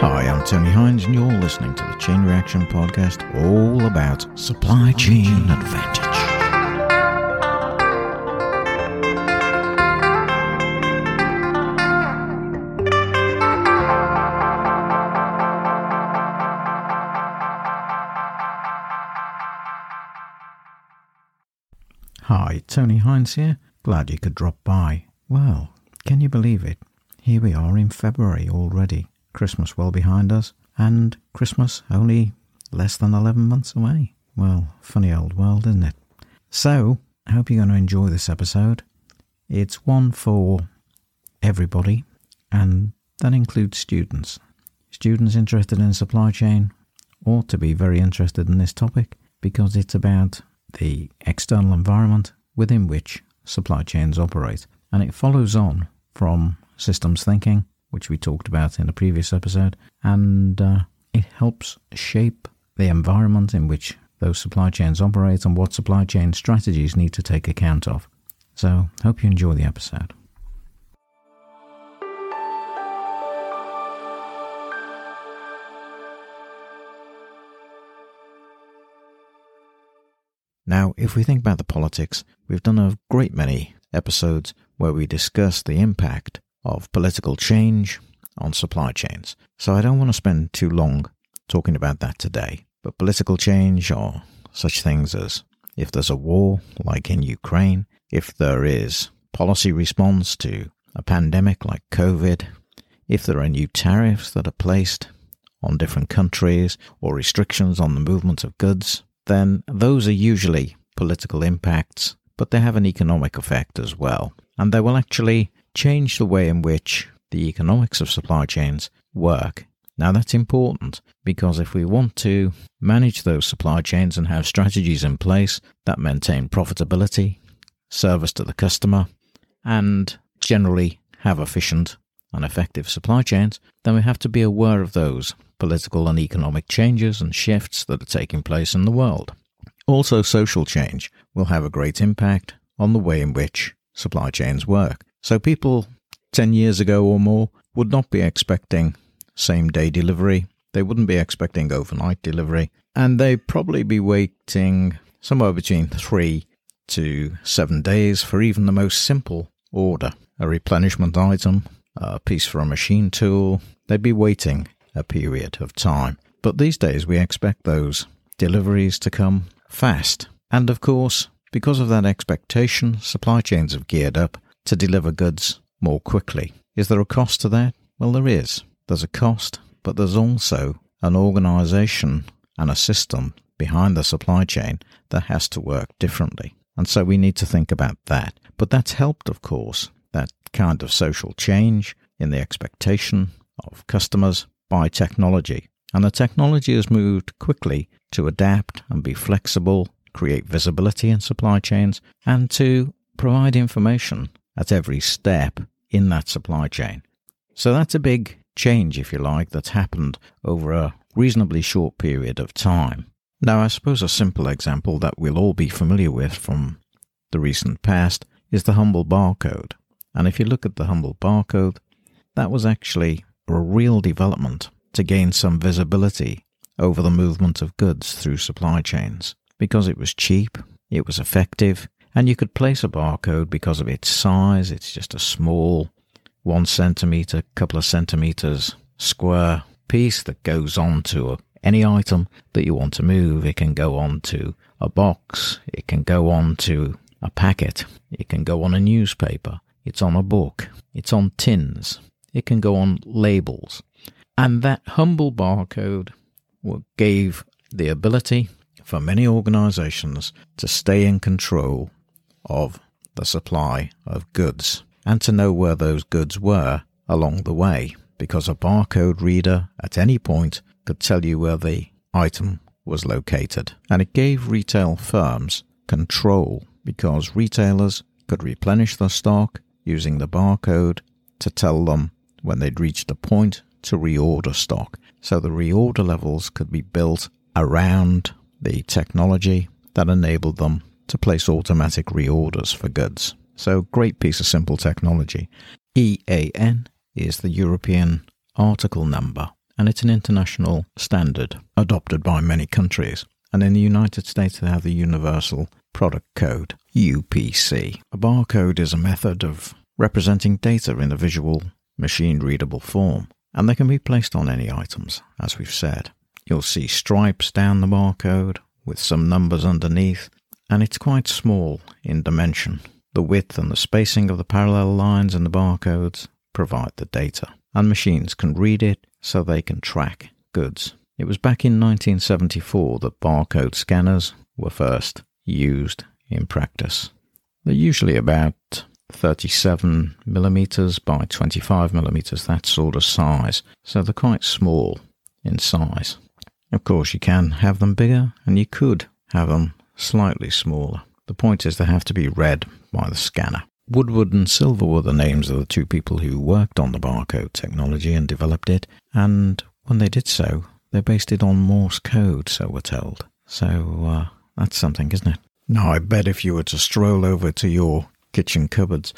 Hi, I'm Tony Hines, and you're listening to the Chain Reaction Podcast, all about supply chain advantage. Hi, Tony Hines here. Glad you could drop by. Well, can you believe it? Here we are in February already. Christmas well behind us, and Christmas only less than 11 months away. Well, funny old world, isn't it? So, I hope you're going to enjoy this episode. It's one for everybody, and that includes students. Students interested in supply chain ought to be very interested in this topic because it's about the external environment within which supply chains operate. And it follows on from systems thinking, which we talked about in a previous episode, and uh, it helps shape the environment in which those supply chains operate and what supply chain strategies need to take account of. So, hope you enjoy the episode. Now, if we think about the politics, we've done a great many episodes where we discuss the impact of political change on supply chains. So I don't want to spend too long talking about that today. But political change or such things as if there's a war, like in Ukraine, if there is policy response to a pandemic like COVID, if there are new tariffs that are placed on different countries or restrictions on the movement of goods, then those are usually political impacts, but they have an economic effect as well. And they will actually change the way in which the economics of supply chains work. Now, that's important because if we want to manage those supply chains and have strategies in place that maintain profitability, service to the customer, and generally have efficient and effective supply chains, then we have to be aware of those political and economic changes and shifts that are taking place in the world. Also, social change will have a great impact on the way in which supply chains work. So, people 10 years ago or more would not be expecting same day delivery. They wouldn't be expecting overnight delivery. And they'd probably be waiting somewhere between three to seven days for even the most simple order a replenishment item, a piece for a machine tool. They'd be waiting a period of time. But these days we expect those deliveries to come fast. And of course, because of that expectation, supply chains have geared up to deliver goods more quickly. Is there a cost to that? Well, there is. There's a cost, but there's also an organization and a system behind the supply chain that has to work differently. And so we need to think about that. But that's helped, of course, that kind of social change in the expectation of customers by technology. And the technology has moved quickly to adapt and be flexible, create visibility in supply chains, and to provide information at every step in that supply chain. So that's a big change, if you like, that's happened over a reasonably short period of time. Now, I suppose a simple example that we'll all be familiar with from the recent past is the humble barcode. And if you look at the humble barcode, that was actually a real development to gain some visibility over the movement of goods through supply chains because it was cheap, it was effective, and you could place a barcode because of its size. It's just a small one centimeter, couple of centimeters square piece that goes on to a, any item that you want to move. It can go on to a box. It can go on to a packet. It can go on a newspaper. It's on a book. It's on tins. It can go on labels. And that humble barcode gave the ability for many organizations to stay in control of the supply of goods and to know where those goods were along the way because a barcode reader at any point could tell you where the item was located. And it gave retail firms control because retailers could replenish the stock using the barcode to tell them when they'd reached a point to reorder stock. So the reorder levels could be built around the technology that enabled them to place automatic reorders for goods. So, great piece of simple technology. EAN is the European article number, and it's an international standard adopted by many countries. And in the United States, they have the Universal Product Code, UPC. A barcode is a method of representing data in a visual, machine readable form, and they can be placed on any items, as we've said. You'll see stripes down the barcode with some numbers underneath, and it's quite small in dimension. The width and the spacing of the parallel lines and the barcodes provide the data, and machines can read it so they can track goods. It was back in 1974 that barcode scanners were first used in practice. They're usually about 37 millimeters by 25 millimeters, that sort of size, so they're quite small in size. Of course, you can have them bigger, and you could have them slightly smaller. The point is they have to be read by the scanner. Woodward and Silver were the names of the two people who worked on the barcode technology and developed it, and when they did so, they based it on Morse code, so we're told. So uh, that's something, isn't it? Now, I bet if you were to stroll over to your kitchen cupboards,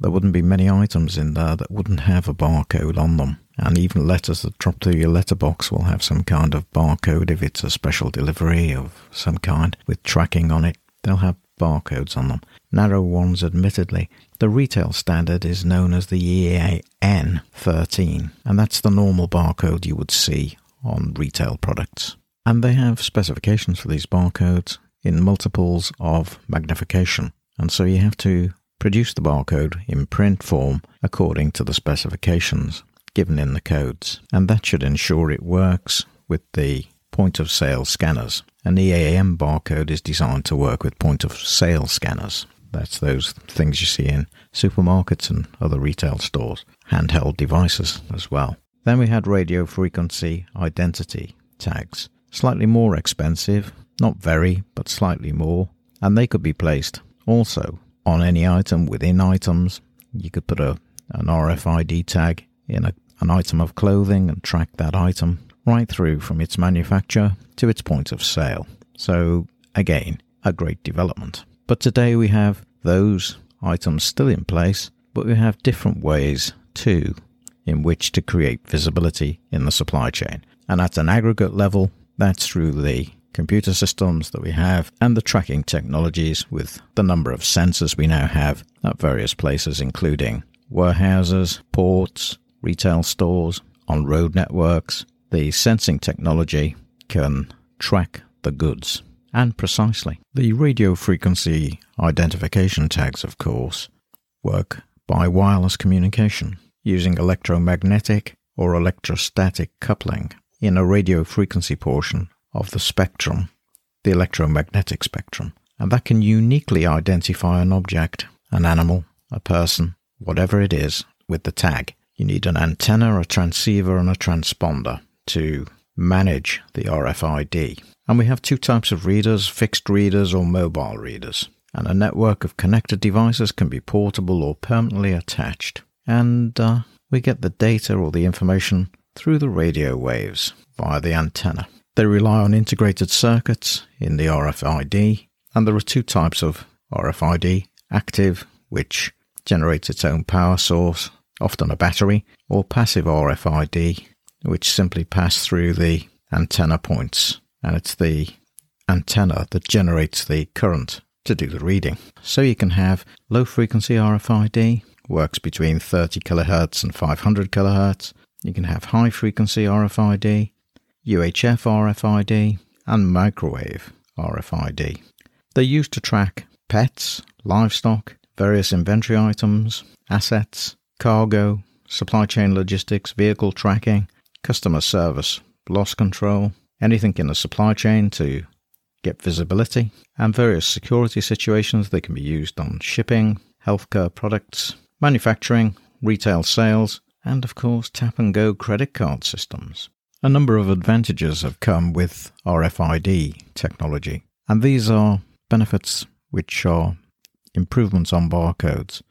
there wouldn't be many items in there that wouldn't have a barcode on them. And even letters that drop through your letterbox will have some kind of barcode if it's a special delivery of some kind with tracking on it. They'll have barcodes on them. Narrow ones, admittedly. The retail standard is known as the EAN 13, and that's the normal barcode you would see on retail products. And they have specifications for these barcodes in multiples of magnification, and so you have to produce the barcode in print form according to the specifications given in the codes, and that should ensure it works with the point of sale scanners. An EAN barcode is designed to work with point of sale scanners. That's those things you see in supermarkets and other retail stores, handheld devices as well. Then we had radio frequency identity tags, slightly more expensive, not very, but slightly more, and they could be placed also on any item within items. You could put a, an RFID tag in a, an item of clothing and track that item right through from its manufacture to its point of sale. So, again, a great development. But today we have those items still in place, but we have different ways too in which to create visibility in the supply chain. And at an aggregate level, that's through the computer systems that we have and the tracking technologies with the number of sensors we now have at various places, including warehouses, ports, retail stores, on road networks. The sensing technology can track the goods and precisely. The radio frequency identification tags, of course, work by wireless communication using electromagnetic or electrostatic coupling in a radio frequency portion of the spectrum, the electromagnetic spectrum, and that can uniquely identify an object, an animal, a person, whatever it is, with the tag. You need an antenna, a transceiver, and a transponder to manage the RFID. And we have two types of readers fixed readers or mobile readers. And a network of connected devices can be portable or permanently attached. And uh, we get the data or the information through the radio waves via the antenna. They rely on integrated circuits in the RFID, and there are two types of RFID active, which generates its own power source, often a battery, or passive RFID, which simply pass through the antenna points, and it's the antenna that generates the current to do the reading. So you can have low frequency RFID, works between 30 kHz and 500 kHz. You can have high frequency RFID, UHF RFID, and microwave RFID. They're used to track pets, livestock, various inventory items, assets, cargo, supply chain logistics, vehicle tracking, customer service, loss control, anything in the supply chain to get visibility, and various security situations. They can be used on shipping, healthcare products, manufacturing, retail sales, and of course tap and go credit card systems. A number of advantages have come with RFID technology, and these are benefits which are improvements on barcodes.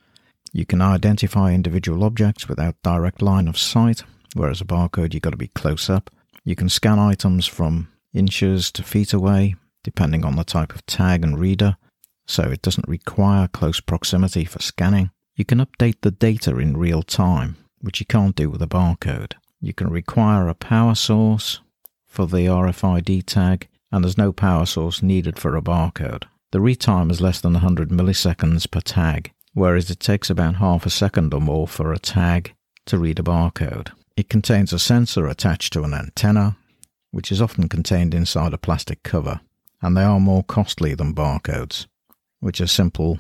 You can identify individual objects without direct line of sight, whereas a barcode you've got to be close up. You can scan items from inches to feet away, depending on the type of tag and reader, so it doesn't require close proximity for scanning. You can update the data in real time, which you can't do with a barcode. You can require a power source for the RFID tag, and there's no power source needed for a barcode. The read time is less than 100 milliseconds per tag, whereas it takes about half a second or more for a tag to read a barcode. It contains a sensor attached to an antenna, which is often contained inside a plastic cover, and they are more costly than barcodes, which are simple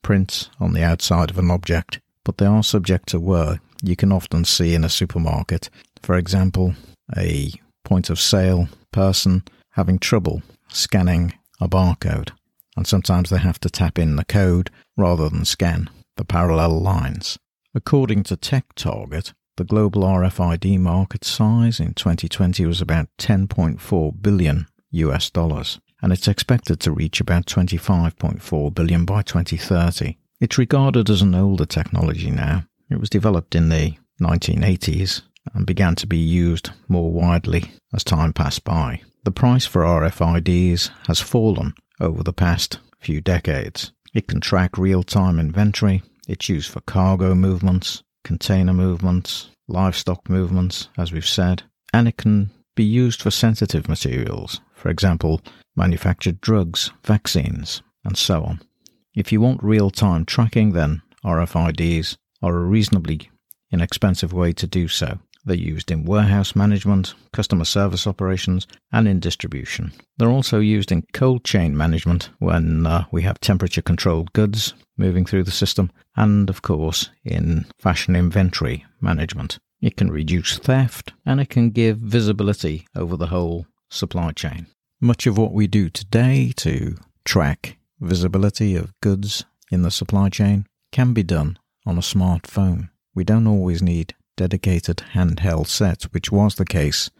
prints on the outside of an object, but they are subject to wear. You can often see in a supermarket, for example, a point of sale person having trouble scanning a barcode, and sometimes they have to tap in the code rather than scan the parallel lines. According to TechTarget, the global RFID market size in 2020 was about 10.4 billion US dollars, and it's expected to reach about 25.4 billion by 2030. It's regarded as an older technology now. It was developed in the 1980s and began to be used more widely as time passed by. The price for RFIDs has fallen over the past few decades. It can track real time inventory, it's used for cargo movements, container movements, livestock movements, as we've said, and it can be used for sensitive materials, for example, manufactured drugs, vaccines, and so on. If you want real time tracking, then RFIDs are a reasonably inexpensive way to do so. They're used in warehouse management, customer service operations, and in distribution. They're also used in cold chain management when uh, we have temperature controlled goods moving through the system, and of course in fashion inventory management. It can reduce theft and it can give visibility over the whole supply chain. Much of what we do today to track visibility of goods in the supply chain can be done on a smartphone. We don't always need dedicated handheld sets, which was the case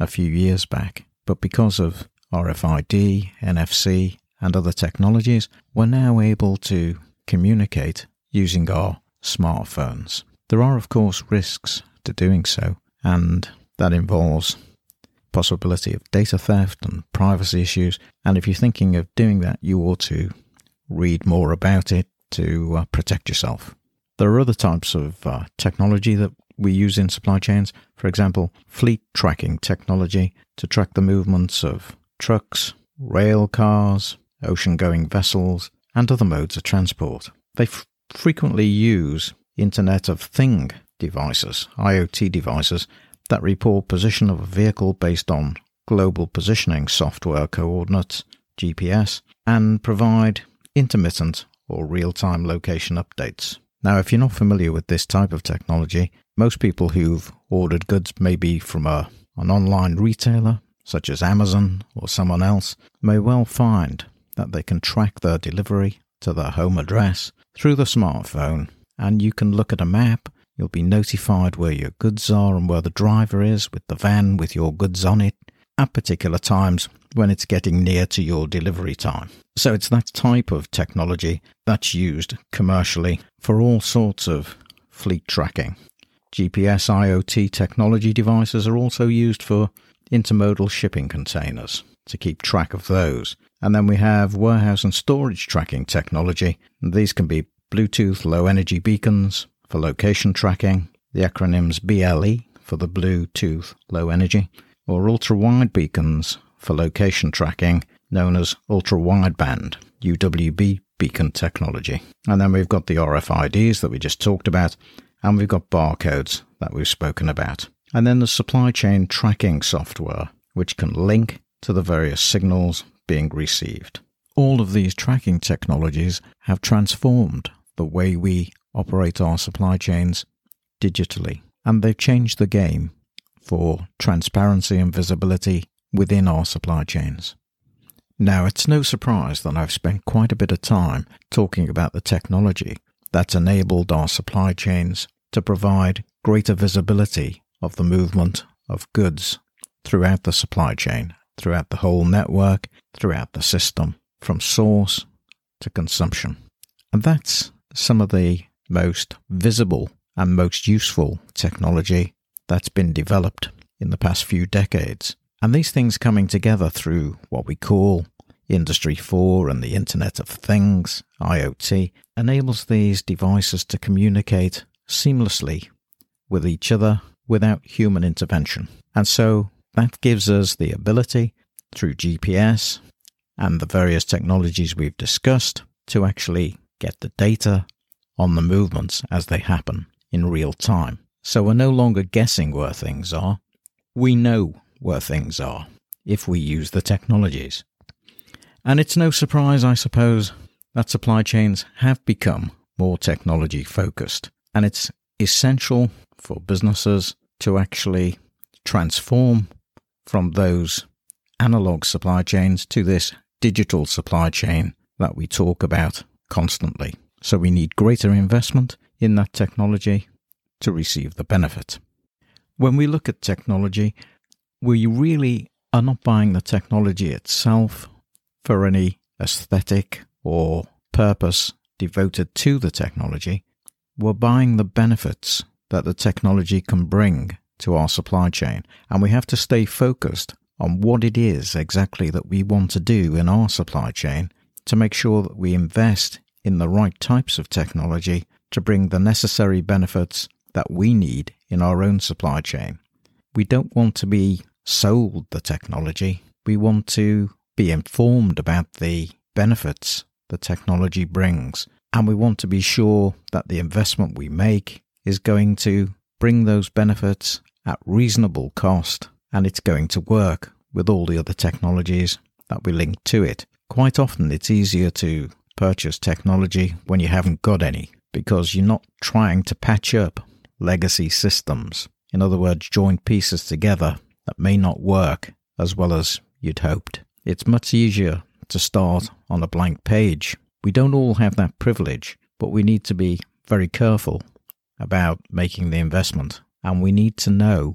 a few years back. But because of RFID, NFC, and other technologies, we're now able to communicate using our smartphones. There are, of course, risks to doing so, and that involves possibility of data theft and privacy issues. And if you're thinking of doing that, you ought to read more about it to uh, protect yourself. There are other types of uh, technology that we use in supply chains. For example, fleet tracking technology to track the movements of trucks, rail cars, ocean going vessels, and other modes of transport. They f- frequently use Internet of Thing devices, IoT devices, that report position of a vehicle based on global positioning software coordinates, GPS, and provide intermittent or real time location updates. Now, if you're not familiar with this type of technology, most people who've ordered goods maybe from a, an online retailer, such as Amazon or someone else, may well find that they can track their delivery to their home address through the smartphone, and you can look at a map. You'll be notified where your goods are and where the driver is with the van with your goods on it at particular times when it's getting near to your delivery time. So it's that type of technology that's used commercially for all sorts of fleet tracking. GPS IoT technology devices are also used for intermodal shipping containers to keep track of those. And then we have warehouse and storage tracking technology. These can be Bluetooth low energy beacons for location tracking, the acronyms BLE for the Bluetooth low energy, or ultra wide beacons for location tracking, known as ultra wideband UWB beacon technology. And then we've got the RFIDs that we just talked about, and we've got barcodes that we've spoken about. And then the supply chain tracking software, which can link to the various signals being received. All of these tracking technologies have transformed the way we operate our supply chains digitally, and they've changed the game for transparency and visibility within our supply chains. Now, it's no surprise that I've spent quite a bit of time talking about the technology that's enabled our supply chains to provide greater visibility of the movement of goods throughout the supply chain throughout the whole network, throughout the system, from source to consumption. And that's some of the most visible and most useful technology that's been developed in the past few decades. And these things coming together through what we call Industry 4 and the Internet of Things, IoT, enables these devices to communicate seamlessly with each other without human intervention. And so that gives us the ability through GPS and the various technologies we've discussed to actually get the data on the movements as they happen in real time. So we're no longer guessing where things are. We know where things are if we use the technologies. And it's no surprise, I suppose, that supply chains have become more technology focused. And it's essential for businesses to actually transform from those analog supply chains to this digital supply chain that we talk about constantly. So we need greater investment in that technology to receive the benefit. When we look at technology, we really are not buying the technology itself for any aesthetic or purpose devoted to the technology. We're buying the benefits that the technology can bring to our supply chain, and we have to stay focused on what it is exactly that we want to do in our supply chain to make sure that we invest in the right types of technology to bring the necessary benefits that we need in our own supply chain. We don't want to be sold the technology. We want to be informed about the benefits the technology brings. And we want to be sure that the investment we make is going to bring those benefits at reasonable cost and it's going to work with all the other technologies that we link to it. Quite often, it's easier to purchase technology when you haven't got any because you're not trying to patch up legacy systems. In other words, join pieces together that may not work as well as you'd hoped. It's much easier to start on a blank page. We don't all have that privilege, but we need to be very careful about making the investment. And we need to know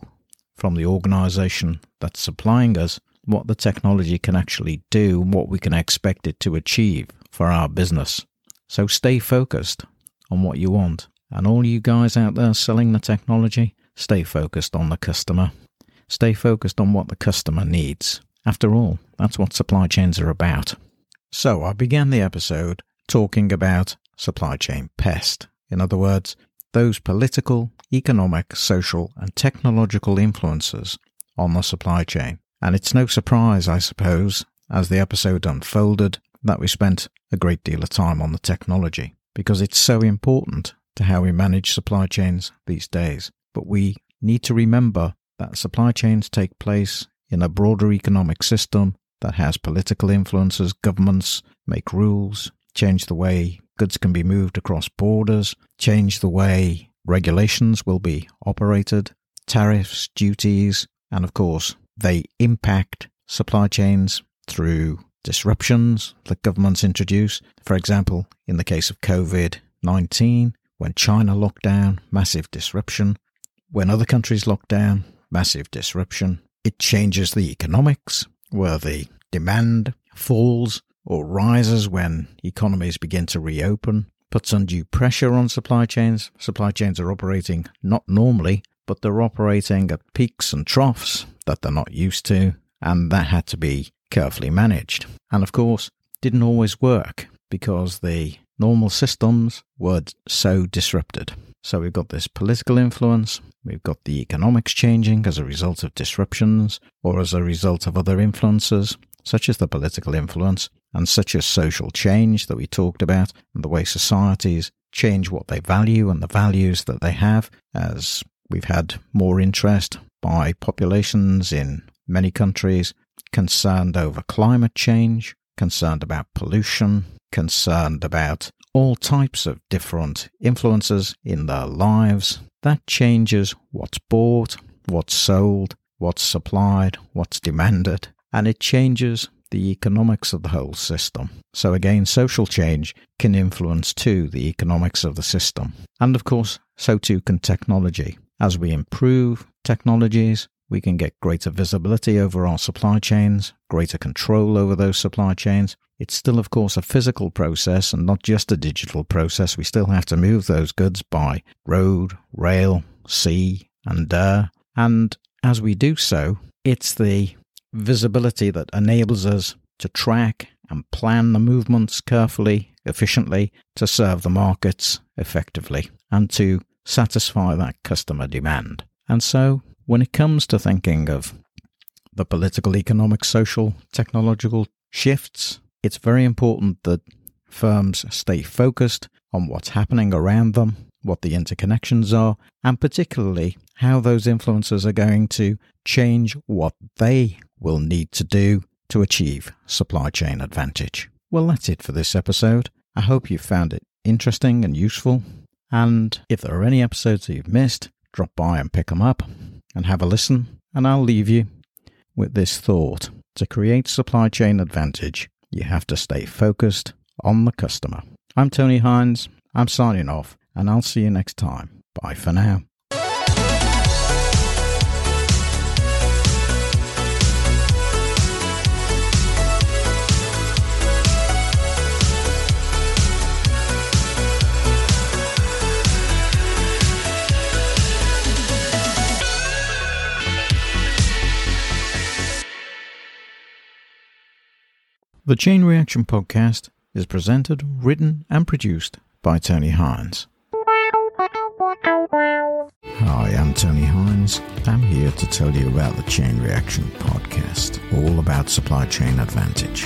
from the organization that's supplying us what the technology can actually do and what we can expect it to achieve for our business. So stay focused on what you want. And all you guys out there selling the technology, stay focused on the customer. Stay focused on what the customer needs. After all, that's what supply chains are about. So I began the episode talking about supply chain pest. In other words, those political, economic, social, and technological influences on the supply chain. And it's no surprise, I suppose, as the episode unfolded, that we spent a great deal of time on the technology, because it's so important to how we manage supply chains these days. But we need to remember that supply chains take place in a broader economic system that has political influences, governments make rules, change the way goods can be moved across borders, change the way regulations will be operated, tariffs, duties, and of course, they impact supply chains through disruptions that governments introduce. For example, in the case of COVID 19, when China locked down, massive disruption. When other countries locked down, massive disruption. It changes the economics, where the demand falls or rises when economies begin to reopen, puts undue pressure on supply chains. Supply chains are operating not normally, but they're operating at peaks and troughs that they're not used to, and that had to be carefully managed. And of course, didn't always work because the normal systems were so disrupted. So we've got this political influence, we've got the economics changing as a result of disruptions or as a result of other influences, such as the political influence and such as social change that we talked about, and the way societies change what they value and the values that they have, as we've had more interest by populations in many countries concerned over climate change, concerned about pollution, concerned about all types of different influences in their lives. That changes what's bought, what's sold, what's supplied, what's demanded, and it changes the economics of the whole system. So again, social change can influence too the economics of the system. And of course, so too can technology. As we improve technologies, we can get greater visibility over our supply chains, greater control over those supply chains. It's still, of course, a physical process and not just a digital process. We still have to move those goods by road, rail, sea, and air. And as we do so, it's the visibility that enables us to track and plan the movements carefully, efficiently, to serve the markets effectively, and to satisfy that customer demand. And so, when it comes to thinking of the political, economic, social, technological shifts, it's very important that firms stay focused on what's happening around them, what the interconnections are, and particularly how those influences are going to change what they will need to do to achieve supply chain advantage. Well, that's it for this episode. I hope you found it interesting and useful. And if there are any episodes that you've missed, drop by and pick them up and have a listen. And I'll leave you with this thought to create supply chain advantage, you have to stay focused on the customer. I'm Tony Hines. I'm signing off, and I'll see you next time. Bye for now. The Chain Reaction Podcast is presented, written, and produced by Tony Hines. Hi, I'm Tony Hines. I'm here to tell you about the Chain Reaction Podcast, all about supply chain advantage.